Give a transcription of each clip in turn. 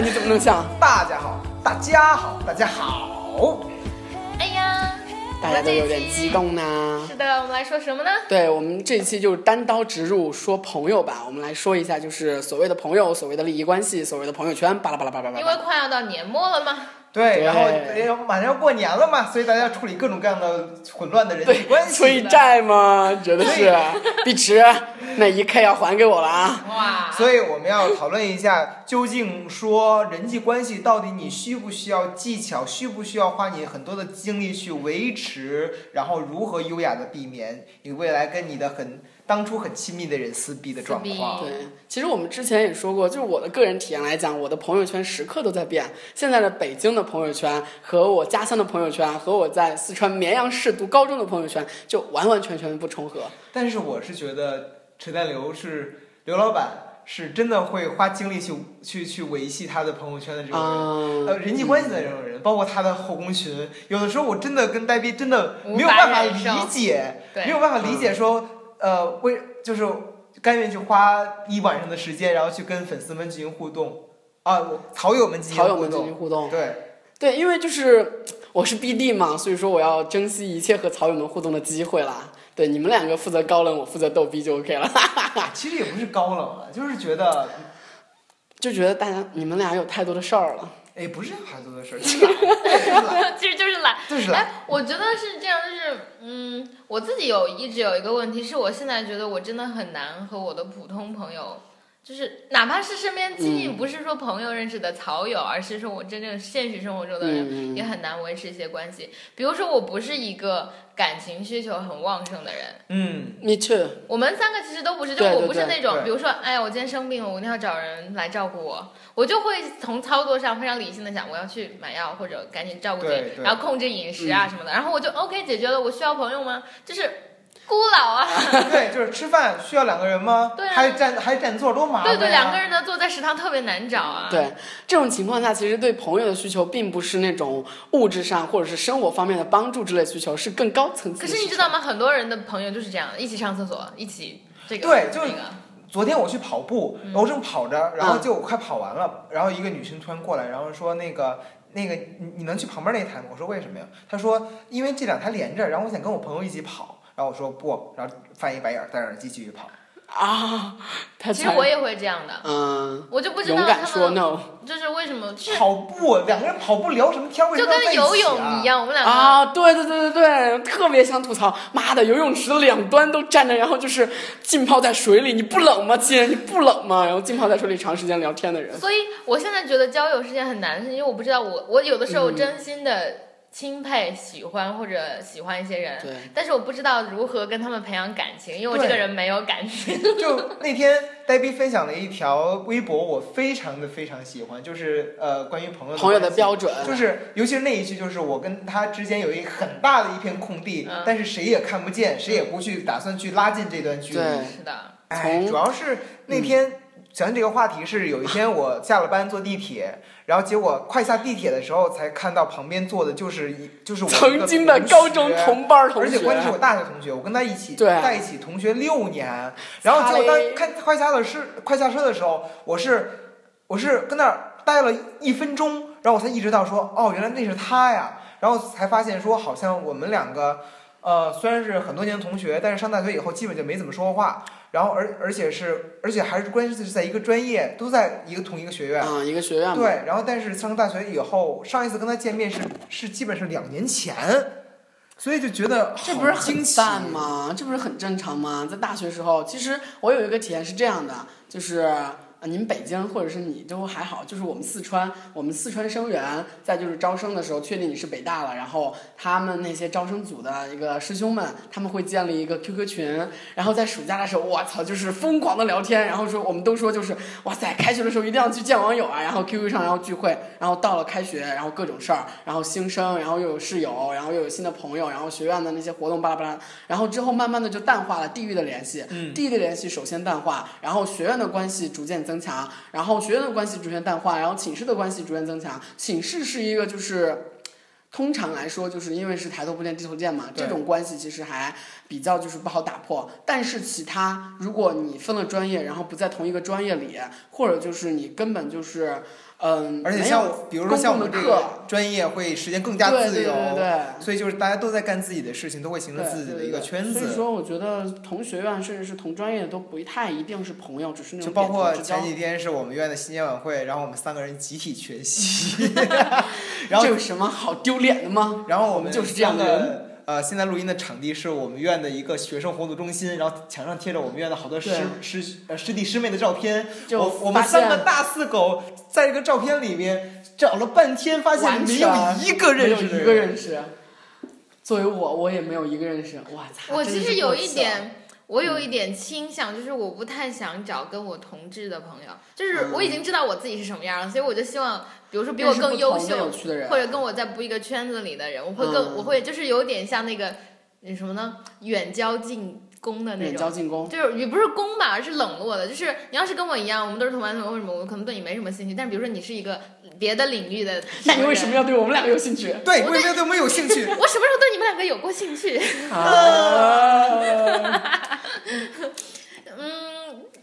呢？你怎么能像？大家好，大家好，大家好。哎呀，大家都有点激动呢。是的，我们来说什么呢？对我们这一期就是单刀直入说朋友吧，我们来说一下，就是所谓的朋友，所谓的利益关系，所谓的朋友圈，巴拉巴拉巴拉巴拉因为。快要到年末了嘛，对，然后哎马上要过年了嘛，所以大家要处理各种各样的混乱的人际关，系。催债吗？觉得是，碧池，那一 K 要还给我了啊！哇，所以我们要讨论一下，究竟说人际关系到底你需不需要技巧，需不需要花你很多的精力去维持，然后如何优雅的避免你未来跟你的很当初很亲密的人撕逼的状况。对，其实我们之前也说过，就是我的个人体验来讲，我的朋友圈时刻都在变。现在的北京的朋友圈和我家乡的朋友圈，和我在四川绵阳市读高中的朋友圈，就完完全全不重合。但是我是觉得陈代刘是刘老板，是真的会花精力去去去维系他的朋友圈的这种人。嗯，呃，人际关系的这种人，包括他的后宫群，有的时候我真的跟呆逼真的没有办法理解，没有办法理解说，呃，为就是甘愿去花一晚上的时间，然后去跟粉丝们进行互动，啊，我草友们进行互草友们进行动，互动。对，对，因为就是我是 BD 嘛，所以说我要珍惜一切和草友们互动的机会啦。对，你们两个负责高冷，我负责逗逼就 OK 了。其实也不是高冷了，就是觉得，就觉得大家你们俩有太多的事儿了。哎，不是孩子的事儿，就是懒，其实就是懒。就是懒，哎，我觉得是这样，就是嗯，我自己有一直有一个问题，是我现在觉得我真的很难和我的普通朋友，就是哪怕是身边亲近，嗯。不是说朋友认识的草友，而是说我真正现实生活中的人，嗯也很难维持一些关系。比如说，我不是一个感情需求很旺盛的人，嗯，Me too。我们三个其实都不是，就我不是那种，对。比如说，哎呀，我今天生病了，我一定要找人来照顾我，我就会从操作上非常理性的想，我要去买药或者赶紧照顾自己，然后控制饮食啊什么的，然后我就 OK 解决了，我需要朋友吗？就是孤老啊，对，就是吃饭需要两个人吗？对啊还占还占座，多麻烦呀！对对，两个人的座在食堂特别难找啊，对，这种情况下，其实对朋友的需求并不是那种物质上或者是生活方面的帮助之类需求，是更高层次的。可是你知道吗？很多人的朋友就是这样，一起上厕所，一起这个对就是那个，昨天我去跑步，嗯我正跑着，然后嗯就快跑完了，然后一个女生突然过来，然后说那个那个你你能去旁边那台吗？我说为什么呀？她说因为这两台连着，然后我想跟我朋友一起跑，然后我说不，然后翻一白眼儿，戴着耳机继续跑。啊，他其实我也会这样的，嗯，我就不知道勇敢说 no 就是为什么，就是跑步，两个人跑步聊什么天儿？为什就么要在跟游一起啊泳一。样，我们两个。啊，对对对对对，特别想吐槽，妈的，游泳池的两端都站着，然后就是浸泡在水里，你不冷吗，亲？你不冷吗？然后浸泡在水里长时间聊天的人，所以我现在觉得交友是件很难的事情，因为我不知道我我有的时候嗯真心的钦佩、喜欢或者喜欢一些人，对，但是我不知道如何跟他们培养感情，因为我这个人没有感情。就 那天呆逼分享了一条微博，我非常的非常喜欢，就是呃关于朋友朋友的标准，就是，尤其是那一句，就是我跟他之间有一很大的一片空地，嗯。但是谁也看不见，谁也不去打算去拉近这段距离。是的，哎，主要是那天讲这个话题是有一天我下了班坐地铁，然后结果快下地铁的时候才看到旁边坐的就是一就是我曾经的高中同班同学，而且关键是我大学同学，我跟他一起对。在一起同学六年，然后结果擦嘞当看快下的是快下车的时候，我是我是跟那儿待了一分钟，然后我才意识到说哦，原来那是他呀，然后才发现说好像我们两个呃虽然是很多年同学，但是上大学以后基本就没怎么说过话，然后而而且是而且还是关键是在一个专业，都在一个同一个学院。啊，一个学院，对，然后但是上大学以后，上一次跟他见面是是基本是两年前，所以就觉得这不是很淡吗？这不是很正常吗？在大学时候，其实我有一个体验是这样的，就是。呃，你们北京或者是你都还好，就是我们四川，我们四川生源在就是招生的时候确定你是北大了，然后他们那些招生组的一个师兄们，他们会建立一个 QQ 群，然后在暑假的时候，我操，就是疯狂的聊天，然后说我们都说就是哇塞，开学的时候一定要去见网友啊，然后 QQ 上然后聚会，然后到了开学，然后各种事儿，然后新生，然后又有室友，然后又有新的朋友，然后学院的那些活动巴拉巴拉，然后之后慢慢的就淡化了地域的联系，嗯。地域的联系首先淡化，然后学院的关系逐渐增强，然后学院的关系逐渐淡化，然后寝室的关系逐渐增强，寝室是一个就是。通常来说，就是因为是抬头不见低头见嘛，这种关系其实还比较就是不好打破。但是其他，如果你分了专业，然后不在同一个专业里，或者就是你根本就是嗯，而且像我比如说像我们这个专业会时间更加自由，对对对。所以就是大家都在干自己的事情，都会形成自己的一个圈子。所以说，我觉得同学院甚至是同专业都不太一定是朋友，只是那种就包括前几天是我们院的新年晚会，然后我们三个人集体缺席，然后这有什么好丢脸的吗？然后我们就是这样的人。呃，现在录音的场地是我们院的一个学生活动中心，然后墙上贴着我们院的好多师师呃师弟师妹的照片。就我我们三个大四狗在这个照片里面找了半天，发现完没有一个认识的没有一个认识。作为我，我也没有一个认识。我操！我其实有一点，我有一点倾向，就是我不太想找跟我同志的朋友，就是我已经知道我自己是什么样了，所以我就希望，比如说比我更优秀，趣的人，或者跟我在不一个圈子里的人，我会更，嗯我会就是有点像那个那什么呢，远交近攻的那种远种。交近攻。就是也不是攻吧，而是冷落的。就是你要是跟我一样，我们都是同班同学，为什么我可能对你没什么兴趣？但是比如说你是一个别的领域的，那你为什么？要对我们两个有兴趣？对，为什么对我们有兴趣？我什么时候对你们两个有过兴趣？啊，嗯，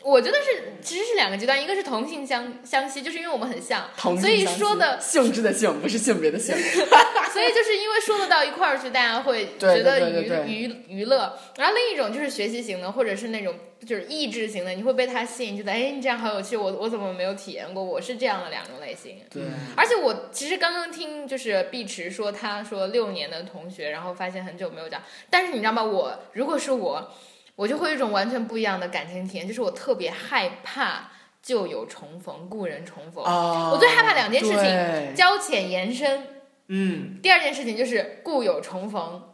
我觉得是其实是两个极端，一个是同性相相吸，就是因为我们很像，所以说的，性质的性，不是性别的性。所以就是因为说得到一块儿去，大家会 觉得娱娱娱乐。然后另一种就是学习型的，或者是那种就是意志型的，你会被他吸引，觉得哎你这样好有趣，我我怎么没有体验过？我是这样的两种类型。对，而且我其实刚刚听就是碧池说，他说六年的同学，然后发现很久没有讲。但是你知道吗？我如果是我，我就会有一种完全不一样的感情体验，就是我特别害怕旧友重逢、故人重逢。啊，我最害怕两件事情交浅言深，嗯，第二件事情就是故友重逢。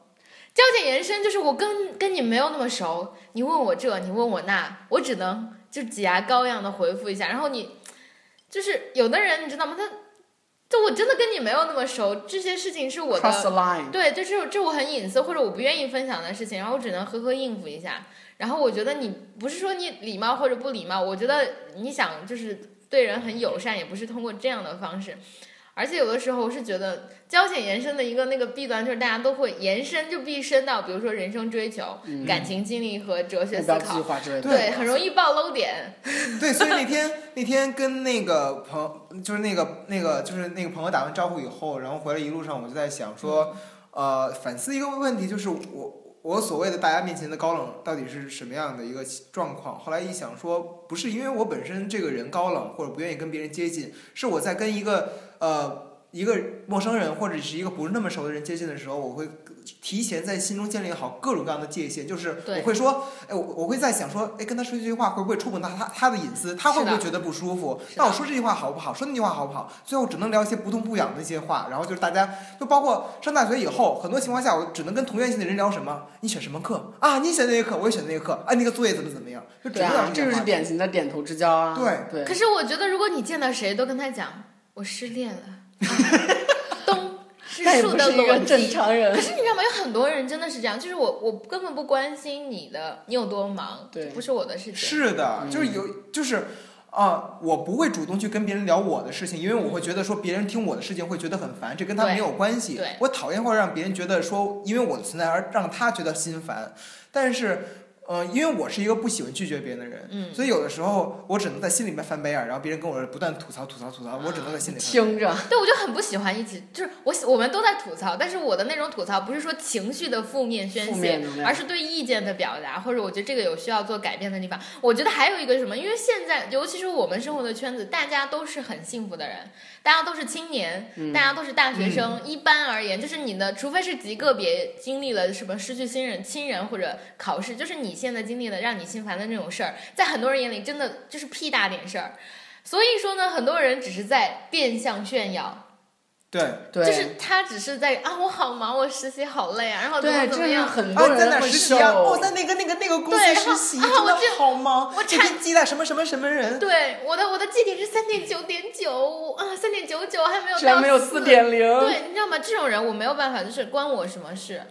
交浅言深就是我跟跟你没有那么熟，你问我这，你问我那，我只能就挤牙膏一样的回复一下。然后你就是有的人你知道吗？他就我真的跟你没有那么熟，这些事情是我的。对，就是这我很隐私或者我不愿意分享的事情，然后我只能呵呵应付一下。然后我觉得你不是说你礼貌或者不礼貌，我觉得你想就是对人很友善，也不是通过这样的方式。而且有的时候我是觉得交浅延伸的一个那个弊端就是大家都会延伸就必伸到，比如说人生追求、感情经历和哲学思考，划之类的。对，很容易爆漏点。对，所以那天 那天跟那个朋，就是那个那个就是那个朋友打完招呼以后，然后回来一路上我就在想说，呃，反思一个问题，就是我我所谓的大家面前的高冷到底是什么样的一个状况？后来一想说，不是因为我本身这个人高冷或者不愿意跟别人接近，是我在跟一个呃。一个陌生人或者是一个不是那么熟的人接近的时候，我会提前在心中建立好各种各样的界限，就是我会说，哎，我我会在想说，哎，跟他说这句话会不会触碰到他他的隐私？他会不会觉得不舒服？那我说这句话好不好？说那句话好不好？最后只能聊一些不痛不痒的一些话，然后就是大家，就包括上大学以后，很多情况下我只能跟同院系的人聊什么？你选什么课啊？你选那个课，我也选那个课，啊，那个作业怎么怎么样？就只能聊这这就是。典型的点头之交啊。对对可是我觉得如果你见到谁都跟他讲我失恋了，东是那也树的不是一个逻辑。正常人可。是你知道吗？有很多人真的是这样，就是我我根本不关心你的，你有多忙，对不是我的事情。是的，就是有，就是啊、我不会主动去跟别人聊我的事情，因为我会觉得说别人听我的事情会觉得很烦，这跟他没有关系对。我讨厌或者让别人觉得说因为我的存在而让他觉得心烦，但是。呃，因为我是一个不喜欢拒绝别人的人，嗯所以有的时候我只能在心里面翻白眼，然后别人跟我不断吐槽吐槽吐槽，我只能在心里听着，对，我就很不喜欢一起就是我喜我们都在吐槽，但是我的那种吐槽不是说情绪的负面宣泄而是对意见的表达，或者我觉得这个有需要做改变的地方。我觉得还有一个什么？因为现在尤其是我们生活的圈子，大家都是很幸福的人，大家都是青年，嗯大家都是大学生。一般而言，就是你的，除非是极个别经历了什么失去亲人、亲人或者考试，就是你现在经历的让你心烦的那种事儿，在很多人眼里真的就是屁大点事儿。所以说呢，很多人只是在变相炫耀，对，对，就是他只是在啊，我好忙，我实习好累啊，然后怎么对，这是怎么样。啊，很多人在哪实习啊？受哦，在那个那个那个公司实习，啊真的我这好忙，我这天接待什么什么什么人。对，我的我的绩点是三点九点九啊，三点九九还没有到没有四点零。对，你知道吗？这种人我没有办法，就是关我什么事？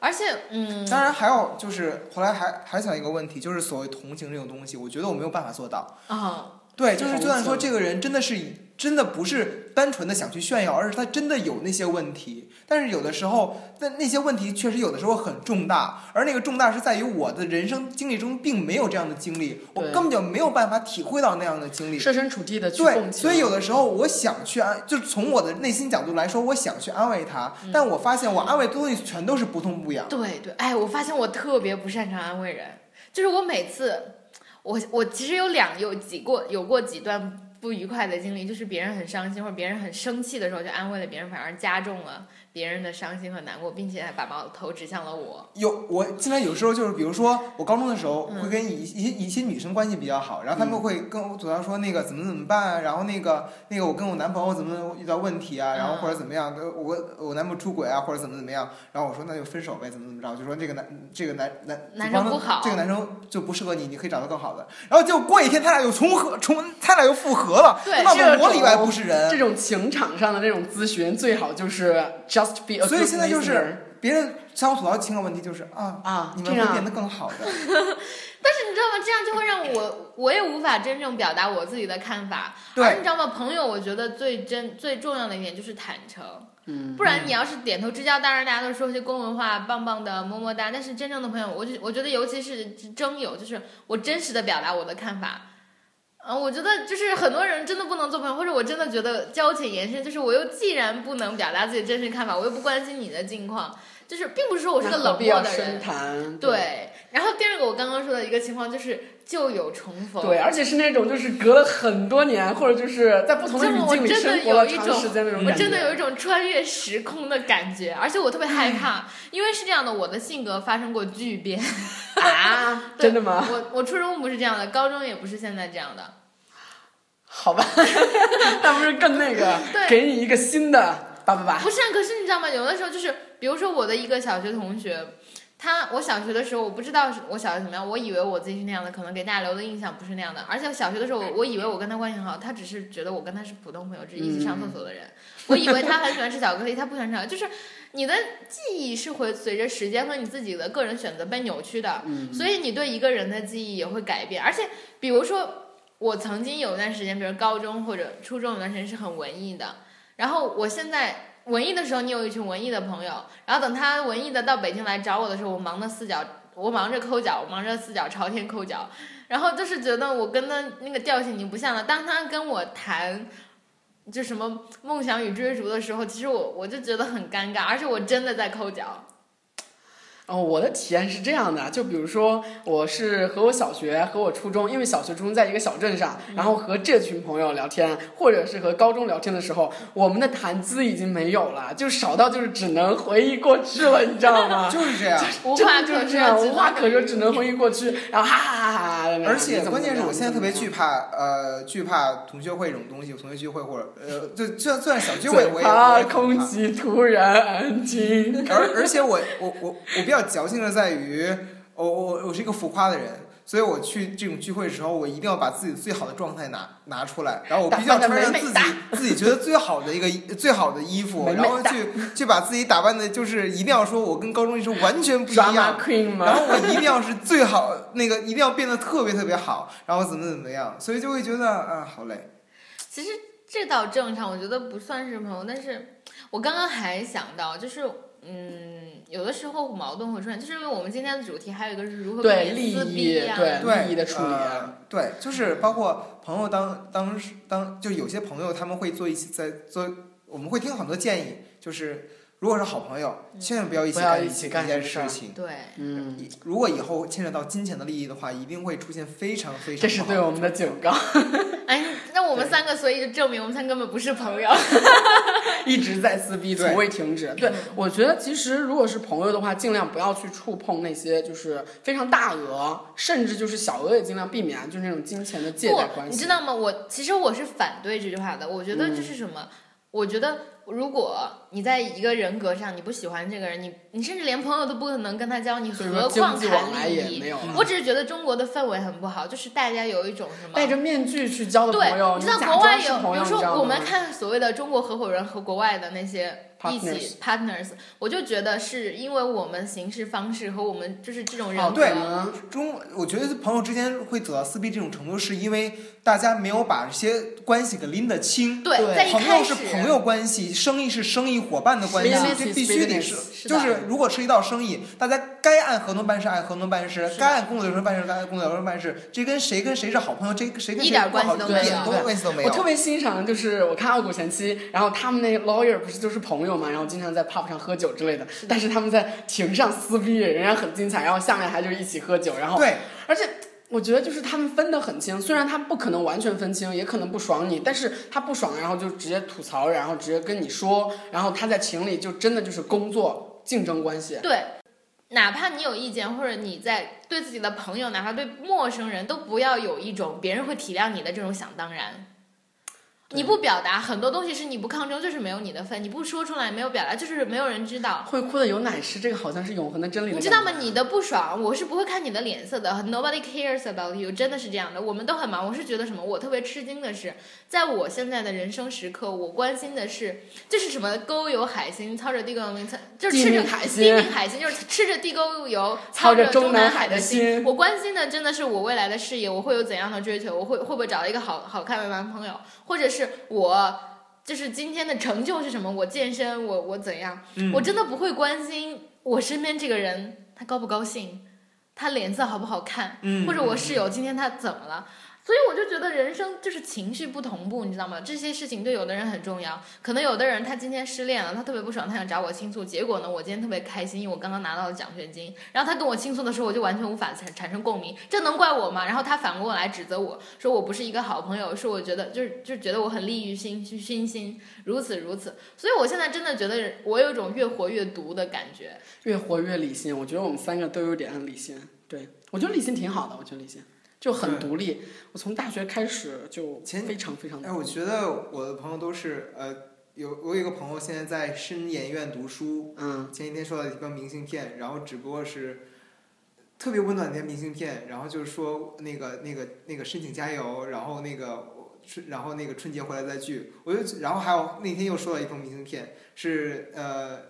而且，嗯，当然还有就是后来还还想一个问题，就是所谓同情这种东西，我觉得我没有办法做到。啊，对，就是就算说这个人真的是以真的不是单纯的想去炫耀，而是他真的有那些问题。但是有的时候，但那些问题确实有的时候很重大，而那个重大是在于我的人生经历中并没有这样的经历，我根本就没有办法体会到那样的经历。设身处地的去对，共情。所以有的时候我想去安，就是从我的内心角度来说，我想去安慰他，嗯但我发现我安慰的东西全都是不痛不痒。对对，哎，我发现我特别不擅长安慰人，就是我每次，我我其实有两有几过有过几段不愉快的经历，就是别人很伤心或者别人很生气的时候，就安慰了别人，反而加重了别人的伤心和难过，并且还把矛头指向了我。有我现在有时候就是，比如说我高中的时候嗯。会跟一一些一些女生关系比较好，然后她们会跟我主要说那个怎么怎么办啊，然后那个那个我跟我男朋友怎么遇到问题啊，然后或者怎么样，呃我我男朋友出轨啊，或者怎么怎么样，然后我说那就分手呗，怎么怎么着，就说这个男这个男男男生不好这个男生就不适合你，你可以找到更好的，然后结果过一天他俩又重合重，他俩又复合了，对他妈这种我里外不是人，这种情场上的这种咨询，最好就是 just be a 所以现在就是别人向我吐槽情感问题，就是啊，啊，你们会变得更好的。但是你知道吗？这样就会让我我也无法真正表达我自己的看法。对而你知道吗？朋友，我觉得最真最重要的一点就是坦诚。嗯，不然你要是点头之交，当然大家都说些公文话，棒棒的，么么哒。但是真正的朋友，我就我觉得，尤其是真友，就是我真实的表达我的看法。嗯，我觉得就是很多人真的不能做朋友，或者我真的觉得交浅言深，就是我又既然不能表达自己真实看法，我又不关心你的近况，就是并不是说我是个冷漠的人。谈？对，然后第二个我刚刚说的一个情况就是旧友重逢。对，而且是那种就是隔了很多年，或者就是在不同的这语境里么我真的生活了有一种长时间那种我。真的有一种穿越时空的感觉，而且我特别害怕，因为是这样的，我的性格发生过巨变。啊，真的吗？我我初中不是这样的，高中也不是现在这样的。好吧，那不是更那个对，给你一个新的叭叭叭。不是啊，可是你知道吗？有的时候就是，比如说我的一个小学同学，他我小学的时候我不知道我小学怎么样，我以为我自己是那样的，可能给大家留的印象不是那样的。而且小学的时候，我以为我跟他关系很好，他只是觉得我跟他是普通朋友，只是一起上厕所的人。我以为他很喜欢吃巧克力，他不喜欢吃巧克力，就是你的记忆是会随着时间和你自己的个人选择被扭曲的，所以你对一个人的记忆也会改变。而且，比如说我曾经有一段时间，比如高中或者初中有段时间是很文艺的，然后我现在文艺的时候，你有一群文艺的朋友，然后等他文艺的到北京来找我的时候，我忙的四脚，我忙着抠脚，忙着四脚朝天抠脚，然后就是觉得我跟他那个调性已经不像了。当他跟我谈就什么梦想与追逐的时候，其实我我就觉得很尴尬，而且我真的在抠脚。哦，我的体验是这样的，就比如说，我是和我小学和我初中，因为小学、初中在一个小镇上，然后和这群朋友聊天，或者是和高中聊天的时候，我们的谈资已经没有了，就少到就是只能回忆过去了，你知道吗？就是这样。无真话可说，的就是这样，无话可说，只能回忆过去，然后哈哈哈哈。而且关键是我现在特别惧怕，呃，惧怕同学会这种东西，同学聚会或者呃，就就算就算小聚会，我也怕。空气突然安静。而而且我我我我比较矫情的在于，我我我是一个浮夸的人，所以我去这种聚会的时候，我一定要把自己最好的状态拿拿出来，然后我必须要穿上自己美美 自己觉得最好的一个最好的衣服，美美然后去去把自己打扮的，就是一定要说我跟高中时候完全不一样。queen 然？后我一定要是最好，那个一定要变得特别特别好，然后怎么怎么样，所以就会觉得啊好累。其实这倒正常，我觉得不算是朋友。但是我刚刚还想到，就是嗯，有的时候矛盾会出现，就是因为我们今天的主题还有一个是如何避对利益对对利益的处理呃，对，就是包括朋友当当时当就有些朋友他们会做一些在做，我们会听很多建议，就是如果是好朋友，千万不要一起干一起干一件事情。对，嗯，如果以后牵扯到金钱的利益的话，一定会出现非常非常这是对我们的警告，哎，那我们三个所以就证明我们三个根本不是朋友。一直在撕逼，从未停止。对，我觉得其实如果是朋友的话，尽量不要去触碰那些就是非常大额，甚至就是小额也尽量避免，就是那种金钱的借贷，关系。你知道吗？我其实我是反对这句话的。我觉得这是什么？我觉得如果你在一个人格上你不喜欢这个人，你你甚至连朋友都不可能跟他交，你何况谈利益？我只是觉得中国的氛围很不好，就是大家有一种什么戴着面具去交的对，朋友，你知道国外有，装是朋友，比如你知道吗？说我们看所谓的中国合伙人和国外的那些一起 partners，我就觉得是因为我们行事方式和我们就是这种人对。中，我觉得朋友之间会走到撕逼这种程度，是因为大家没有把这些关系给拎得清。对，对朋在一开始友是朋友关系，生意是生意伙伴的关系这必须得是，就是如果涉及到生意，大家该按合同办事按合同办事该按工作流程办事该按工作流程办事，这跟谁跟谁是好朋友，这谁跟谁一点关系不好一都没有。点都关系都没有。我特别欣赏，就是我看《傲骨贤妻》，然后他们那个 lawyer 不是就是朋友嘛，然后经常在 pub 上喝酒之类的，但是他们在庭上撕逼，人家很精彩，然后下面还就是一起喝酒，然后对，而且我觉得就是他们分得很清，虽然他不可能完全分清，也可能不爽你，但是他不爽，然后就直接吐槽，然后直接跟你说，然后他在情里就真的就是工作竞争关系。对，哪怕你有意见，或者你在对自己的朋友，哪怕对陌生人，都不要有一种别人会体谅你的这种想当然。你不表达很多东西是你不抗争，就是没有你的份；你不说出来，没有表达，就是没有人知道。会哭的有奶吃，这个好像是永恒的真理的你知道吗你的不爽，我是不会看你的脸色的。Nobody cares about you，真的是这样的。我们都很忙，我是觉得什么？我特别吃惊的是，在我现在的人生时刻，我关心的是，就是什么沟油海星，操着地沟油就是吃着海星地命海星，就是吃着地沟油，操着着中南海的的心 我关心的真的是我未来的事业，我会有怎样的追求，我会会不会找到一个好好看的男朋友，或者是我。就是今天的成就是什么？我健身，我我怎样？嗯我真的不会关心我身边这个人他高不高兴，他脸色好不好看，嗯或者我室友今天他怎么了。所以我就觉得人生就是情绪不同步，你知道吗？这些事情对有的人很重要，可能有的人他今天失恋了，他特别不爽，他想找我倾诉，结果呢，我今天特别开心，因为我刚刚拿到了奖学金，然后他跟我倾诉的时候，我就完全无法产产生共鸣，这能怪我吗？然后他反过来指责我说我不是一个好朋友，说我觉得就是就觉得我很利欲熏熏心，如此如此，所以我现在真的觉得我有一种越活越毒的感觉。越活越理性，我觉得我们三个都有点理性。对我觉得理性挺好的，我觉得理性就很独立。我从大学开始就前非常非常哎，我觉得我的朋友都是呃，有我有一个朋友现在在深研院读书，嗯，前几天收到一个明信片，然后只不过是特别温暖的一张明信片，然后就是说那个那个那个申请加油，然后那个春然后那个春节回来再聚，我就然后还有那天又收到一封明信片，是呃。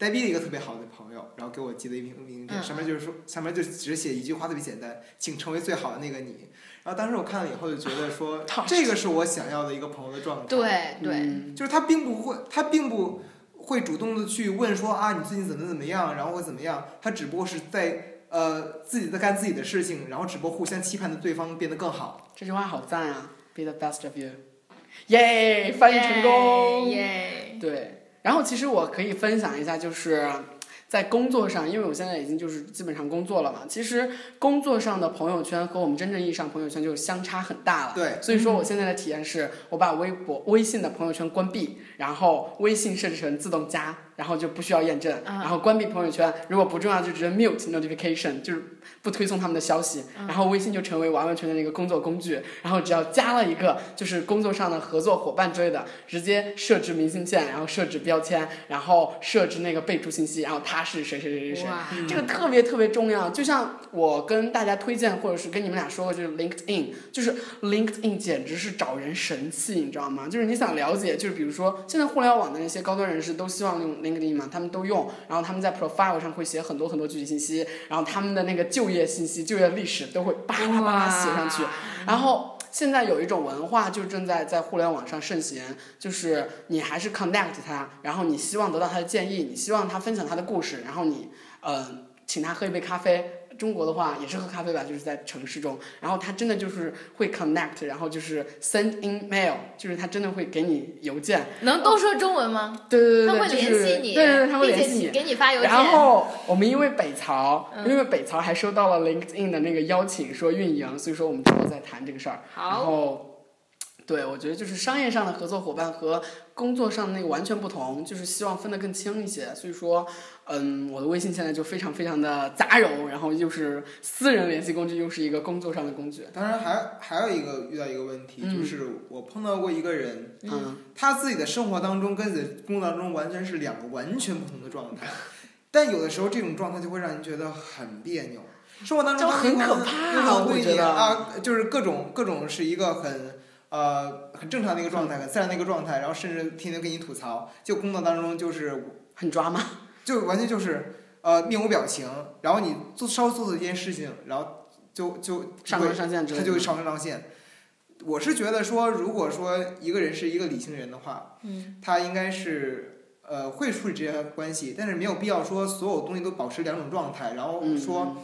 呆逼的一个特别好的朋友，然后给我寄了一瓶明信片，嗯上面就是说，上面就只写一句话，特别简单，请成为最好的那个你。然后当时我看了以后就觉得说，这个是我想要的一个朋友的状态。对对，嗯就是他并不会，他并不会主动的去问说啊，你最近怎么怎么样，然后会怎么样，他只不过是在呃自己在干自己的事情，然后只不过互相期盼的对方变得更好。这句话好赞啊！Be the best of you，耶，翻译成功。耶！对，然后其实我可以分享一下，就是在工作上，因为我现在已经就是基本上工作了嘛，其实工作上的朋友圈和我们真正意义上朋友圈就相差很大了。对，所以说我现在的体验是，我把微博、微信的朋友圈关闭，然后微信设置成自动加，然后就不需要验证，啊然后关闭朋友圈，如果不重要就直接 mute notification，就是不推送他们的消息，然后微信就成为完完全全的一个工作工具，然后只要加了一个就是工作上的合作伙伴之类的，直接设置明信片，然后设置标签，然后设置那个备注信息，然后他是谁谁谁谁谁。哇，这个特别特别重要，就像我跟大家推荐，或者是跟你们俩说过，就是 LinkedIn，就是 LinkedIn 简直是找人神器，你知道吗？就是你想了解，就是比如说现在互联网的那些高端人士都希望用 LinkedIn 嘛，他们都用，然后他们在 profile 上会写很多很多具体信息，然后他们的那个就业信息、就业历史都会巴拉巴拉写上去，然后。现在有一种文化就正在在互联网上盛行，就是你还是 connect 他，然后你希望得到他的建议，你希望他分享他的故事，然后你呃请他喝一杯咖啡。中国的话也是喝咖啡吧，就是在城市中，然后他真的就是会 connect，然后就是 send email，就是他真的会给你邮件，能都说中文吗？对对对对，他会联系你，对对对，他会联系你。给你发邮件。然后我们因为北曹，嗯因为北曹还收到了 LinkedIn 的那个邀请，说运营，所以说我们之后再谈这个事儿。然好，后，对我觉得就是商业上的合作伙伴和工作上的那个完全不同，就是希望分得更清一些。所以说，嗯，我的微信现在就非常非常的杂糅，然后又是私人联系工具，又是一个工作上的工具。当然还还有一个遇到一个问题，嗯就是我碰到过一个人，嗯，他自己的生活当中跟自己的工作当中完全是两个完全不同的状态，但有的时候这种状态就会让人觉得很别扭。生活当中就很可怕我觉得啊，就是各种各种是一个很呃很正常的一个状态，很自然的一个状态，然后甚至天天跟你吐槽，就工作当中就是很抓马。就完全就是呃面无表情，然后你做稍微做错一件事情，然后就就上纲上线之类的。他就会上纲上线。我是觉得说，如果说一个人是一个理性人的话，嗯，他应该是呃会处理这些关系，但是没有必要说所有东西都保持两种状态，然后说、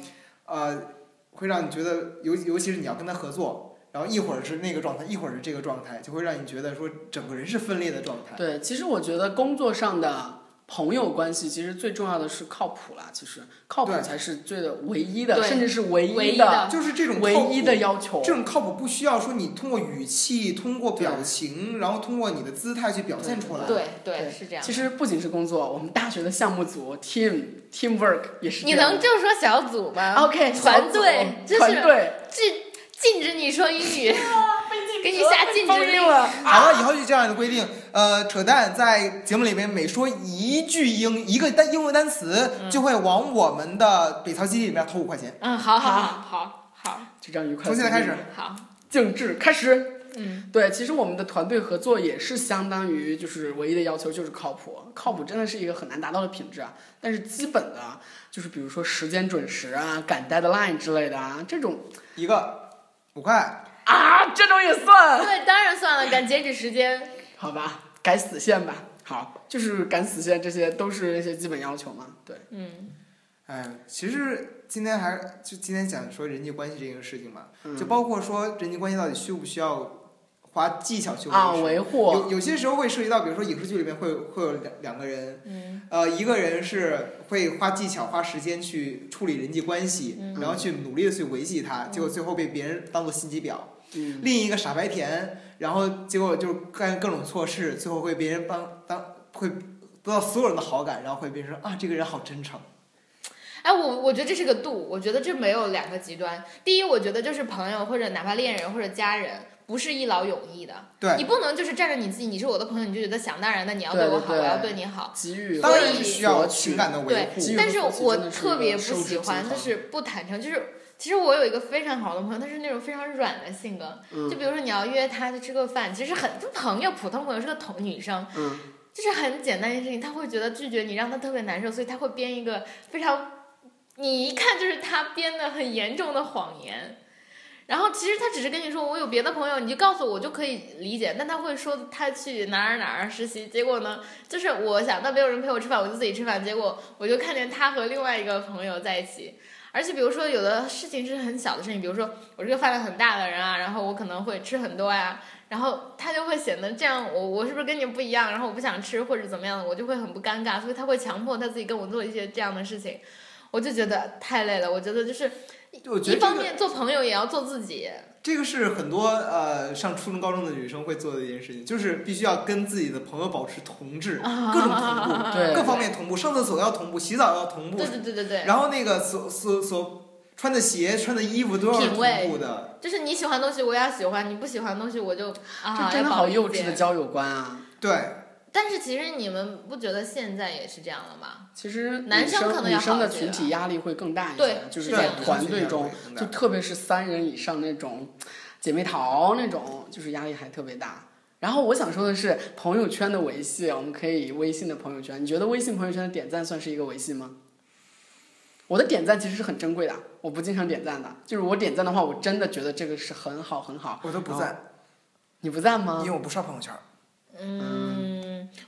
呃会让你觉得尤尤其是你要跟他合作，然后一会儿是那个状态，一会儿是这个状态，就会让你觉得说整个人是分裂的状态。对，其实我觉得工作上的朋友关系，其实最重要的是靠谱啦。其实靠谱才是最的唯一的，对甚至是唯唯一的、的就是这种靠唯谱一的要求这。种靠谱不需要说你通过语气、通过表情，然后通过你的姿态去表现出来。对对对是这样其。实不仅是工作，我们大学的项目组 team teamwork 也是你。能就说小组吗 OK 团队就是团队禁禁止你说英语，给你下禁止令。了。好了，以后就这样的规定。呃，扯淡在节目里面每说一句英一个单英文单词，就会往我们的北曹基地里面投五块钱。嗯，好好好好好就这样愉快。从现在开始，好，静置开始。嗯，对，其实我们的团队合作也是相当于就是唯一的要求就是靠谱，靠谱真的是一个很难达到的品质啊。但是基本的就是比如说时间准时啊、赶 deadline 之类的啊，这种一个五块。啊，这种也算，对，当然算了，赶截止时间。好吧？改死线吧。好，就是赶死线，这些都是一些基本要求嘛。对，嗯，哎，其实今天还就今天讲说人际关系这件事情嘛，嗯就包括说人际关系到底需不需要花技巧去维啊，维护。有有些时候会涉及到，比如说影视剧里面会会有两两个人，嗯，呃，一个人是会花技巧、花时间去处理人际关系，嗯。然后去努力的去维系他，结果最后被别人当做心机婊。嗯，另一个傻白甜，然后结果就干各种错事，最后会别人帮当会得到所有人的好感，然后会变成啊这个人好真诚。哎，我我觉得这是个度，我觉得这没有两个极端。第一，我觉得就是朋友或者哪怕恋人或者家人，不是一劳永逸的。对，你不能就是站着你自己，你是我的朋友，你就觉得想当然的你要对我好，对我要对你好。给予当然需要情感的维对护。但是我特别不喜欢，就是不坦诚，就是其实我有一个非常好的朋友，他是那种非常软的性格。嗯就比如说你要约他去吃个饭，其实很就朋友，普通朋友是个同女生，嗯，就是很简单一件事情，他会觉得拒绝你让他特别难受，所以他会编一个非常，你一看就是他编的很严重的谎言。然后其实他只是跟你说我有别的朋友，你就告诉我，就可以理解。但他会说他去哪儿哪儿实习，结果呢，就是我想到没有人陪我吃饭，我就自己吃饭，结果我就看见他和另外一个朋友在一起。而且比如说有的事情是很小的事情，比如说我是个饭量很大的人啊，然后我可能会吃很多呀，然后他就会显得这样，我我是不是跟你不一样？然后我不想吃或者怎么样的，我就会很不尴尬，所以他会强迫他自己跟我做一些这样的事情，我就觉得太累了。我觉得就是我觉得这个面做朋友也要做自己，这个是很多呃上初中高中的女生会做的一件事情，就是必须要跟自己的朋友保持同质，各种同步，对各方面同步，上厕所要同步，洗澡要同步对，对对对对，然后那个所所所穿的鞋、穿的衣服都要同步的。就是你喜欢的东西我也要喜欢，你不喜欢的东西我就啊这真的好幼稚的交友观啊！对，但是其实你们不觉得现在也是这样了吗？其实男生生可能要女生的群体压力会更大一些对，就是在团队中，就特别是三人以上那种姐妹淘那种，就是压力还特别大。然后我想说的是，朋友圈的维系，我们可以微信的朋友圈，你觉得微信朋友圈的点赞算是一个维系吗？我的点赞其实是很珍贵的，我不经常点赞的，就是我点赞的话，我真的觉得这个是很好很好。我都不赞，你不赞吗因为？我不刷朋友圈。嗯，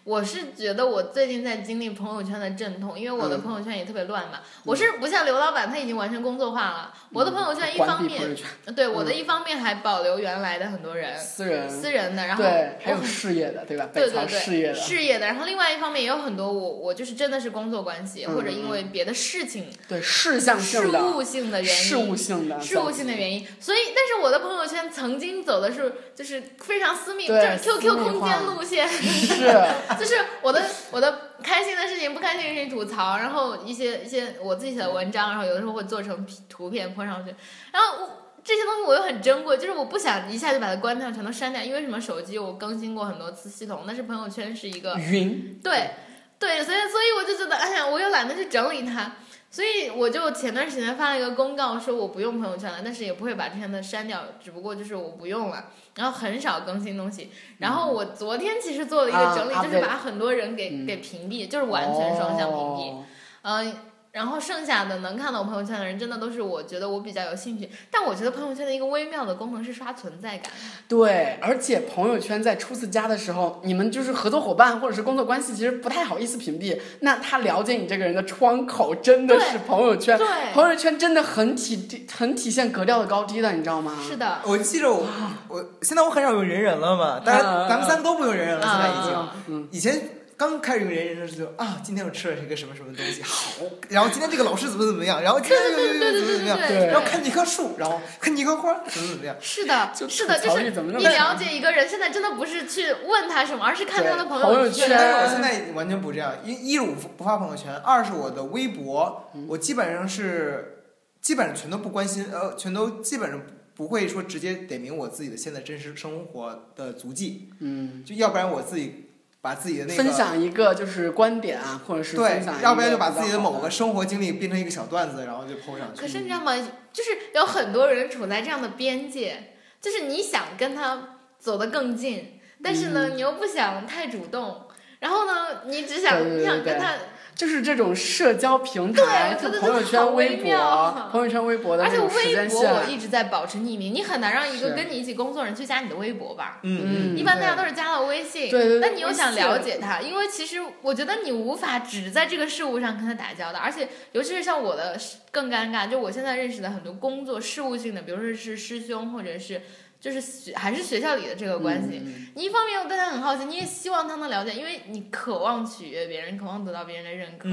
我是觉得我最近在经历朋友圈的阵痛，因为我的嗯朋友圈也特别乱嘛。我是不像刘老板，他已经完全工作化了。我的朋友圈一方面，对我的一方面还保留原来的很多人私人私人的，然后对，还有事业的，对吧？对对对，事业的，事业的。然后另外一方面也有很多我我就是真的是工作关系，嗯或者因为别的事情、对事项事性的、务性的原因，事务性的、事务性的原因，所以，但是我的朋友圈曾经走的是就是非常私密，就是 QQ 空间路线，是，就是我的我的开心的事情、不开心的事情吐槽，然后一些一些我自己写的文章，然后有的时候会做成图片泼上去，然后我这些东西我又很珍贵，就是我不想一下就把它关掉，全都删掉，因为什么？手机我更新过很多次系统，但是朋友圈是一个云，对对，所以所以我就觉得，哎呀，我又懒得去整理它。所以我就前段时间发了一个公告，说我不用朋友圈了，但是也不会把之前的删掉，只不过就是我不用了，然后很少更新东西。然后我昨天其实做了一个整理，啊就是把很多人给、嗯给屏蔽，就是完全双向屏蔽。哦嗯、然后剩下的能看到我朋友圈的人，真的都是我觉得我比较有兴趣。但我觉得朋友圈的一个微妙的功能是刷存在感。对，而且朋友圈在初次加的时候，你们就是合作伙伴或者是工作关系，其实不太好意思屏蔽。那他了解你这个人的窗口真的是朋友圈，对，朋友圈真的很体很体现格调的高低的，你知道吗？是的。我记着我我现在我很少用人人了嘛，但是嗯咱们三个都不用人人了，现在已经。以前刚开始用人人的时候啊，今天我吃了一个什么什么东西，好，然后今天这个老师怎么怎么样，然后今天又又怎么怎么样，对然后看见一棵树，然后看见一棵花，怎么怎么样。是的，是的，就是你了解一个人，现在真的不是去问他什么，而是看他的朋朋友圈。圈。但是我现在完全不这样，一一是我不不发朋友圈，二是我的微博，我基本上是基本上全都不关心，呃，全都基本上不会说直接点名我自己的现在真实生活的足迹，嗯，就要不然我自己把自己的那个分享一个就是观点啊，或者是对分享一，个要不然就把自己的某个生活经历变成一个小段子，然后就 PO 上去。可是你知道吗？就是有很多人处在这样的边界，就是你想跟他走得更近，但是嗯呢，你又不想太主动，然后呢，你只想对对对对你想跟他，就是这种社交平台，对就朋友圈、微微博、朋友圈、微博的而且微博，我一直在保持匿名，你很难让一个跟你一起工作的人去加你的微博吧。嗯一般大家都是加了微信，对对对但你又想了解他，因为其实我觉得你无法只在这个事物上跟他打交道，而且尤其是像我的更尴尬，就我现在认识的很多工作事务性的，比如说是师兄或者是就是学还是学校里的这个关系，嗯你一方面又对他很好奇，你也希望他能了解，因为你渴望取悦别人，渴望得到别人的认可，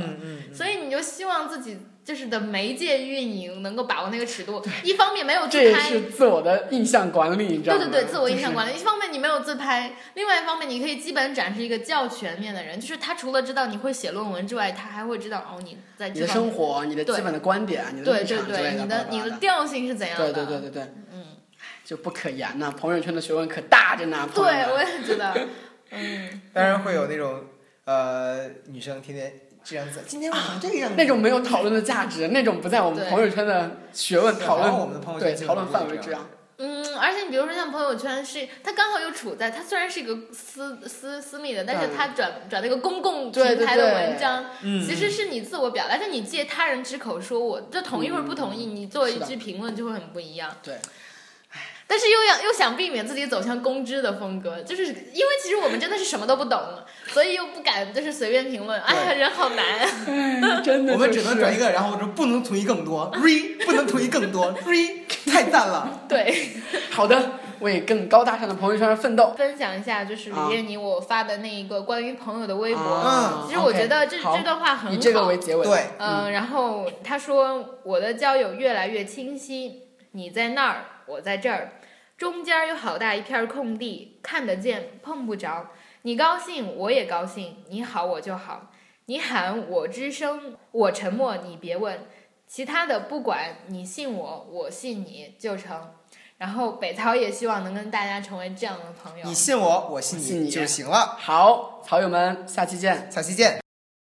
所以你就希望自己就是的媒介运营能够把握那个尺度，一方面没有自这也拍。是自我的印象管理，你知道吗？对对对，自我印象理。管理。一方面你没有自拍，另外一方面你可以基本展示一个较全面的人，就是他除了知道你会写论文之外，他还会知道哦你在你的生活、你的基本的观点、你的对对对，你的你的调性是怎样的？对对对对对，嗯，就不可言呐。朋友圈的学问可大着呢。对，朋友们我也觉得，嗯，当然会有那种呃女生天天这样子，今天晚上这个样子，那种没有讨论的价值，那种不在我们朋友圈的学问讨论我们的朋友圈对讨论范围之上。嗯，而且你比如说像朋友圈是，它刚好又处在它虽然是一个私私私密的，但是对它转转那个公共平台的文章，嗯，其实是你自我表达，但是你借他人之口说我，就同意或者不同意，你做一句评论就会很不一样。对，但是又要又想避免自己走向公知的风格，就是因为其实我们真的是什么都不懂，所以又不敢就是随便评论。哎呀，人好难。哎真的、我们只能转一个，然后我说不能同意更多，re 不能同意更多，re 太赞了。对，好的，为更高大上的朋友圈奋斗。分享一下就是啊李艳妮我发的那一个关于朋友的微博。啊其实我觉得这这段话很好。以这个为结尾。对，嗯，然后他说我的交友越来越清晰，你在那儿，我在这儿，中间有好大一片空地，看得见，碰不着。你高兴，我也高兴；你好，我就好。你喊我之声，我沉默，你别问。其他的不管，你信我，我信你就成。然后北曹也希望能跟大家成为这样的朋友你。信我，我信你就行了。好，草友们，下期见。下期见。